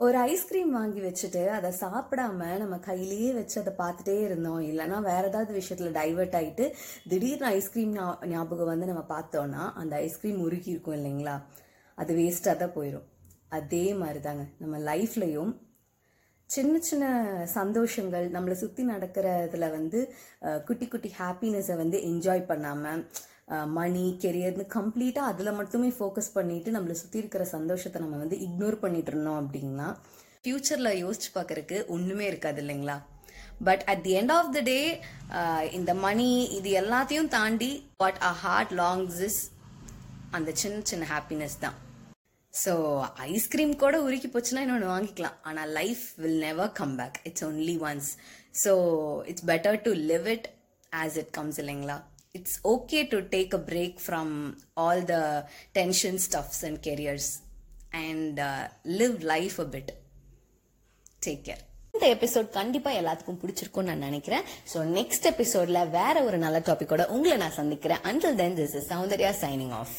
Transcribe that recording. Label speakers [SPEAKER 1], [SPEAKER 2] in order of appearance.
[SPEAKER 1] ஒரு ஐஸ்கிரீம் வாங்கி வச்சுட்டு அதை சாப்பிடாம நம்ம கையிலேயே வச்சு அதை பார்த்துட்டே இருந்தோம். இல்லைன்னா வேற ஏதாவது விஷயத்துல டைவர்ட் ஆயிட்டு திடீர்னு ஐஸ்கிரீம் ஞாபகம் வந்து நம்ம பார்த்தோம்னா அந்த ஐஸ்கிரீம் உருகி இருக்கும் இல்லைங்களா? அது வேஸ்டாக தான் போயிடும் அதே மாதிரி தாங்க நம்ம லைஃப்லையும் சின்ன சின்ன சந்தோஷங்கள் நம்மளை சுற்றி நடக்கிறதுல வந்து குட்டி குட்டி ஹாப்பினஸை வந்து என்ஜாய் பண்ணாமல் மணி கெரியர்னு கம்ப்ளீட்டாக அதில் மட்டுமே ஃபோக்கஸ் பண்ணிட்டு நம்மளை சுற்றி இருக்கிற சந்தோஷத்தை நம்ம வந்து இக்னோர் பண்ணிட்டு இருந்தோம் அப்படின்னா ஃப்யூச்சரில் யோசிச்சு பார்க்கறதுக்கு ஒன்றுமே இருக்காது இல்லைங்களா? But at the end of the day இந்த மணி இது எல்லாத்தையும் தாண்டி what a heart longs is அந்த சின்ன சின்ன ஹாப்பினஸ் தான். ஸோ ஐஸ்கிரீம் கூட உருக்கி போச்சுன்னா இன்னொன்று வாங்கிக்கலாம். ஆனால் life will never come back it's only once so it's better to live it as it comes இல்லைங்களா? It's okay to take a break from all the tension stuffs and careers and live life a bit take care இந்த episode கண்டிப்பா எல்லாத்துக்கும் பிடிச்சிருக்கும்னு நான் நினைக்கிறேன். So next எபிசோட்ல வேற ஒரு நல்ல டாபிக்கோட உங்களை நான் சந்திக்கிறேன். Until then this is Soundarya signing off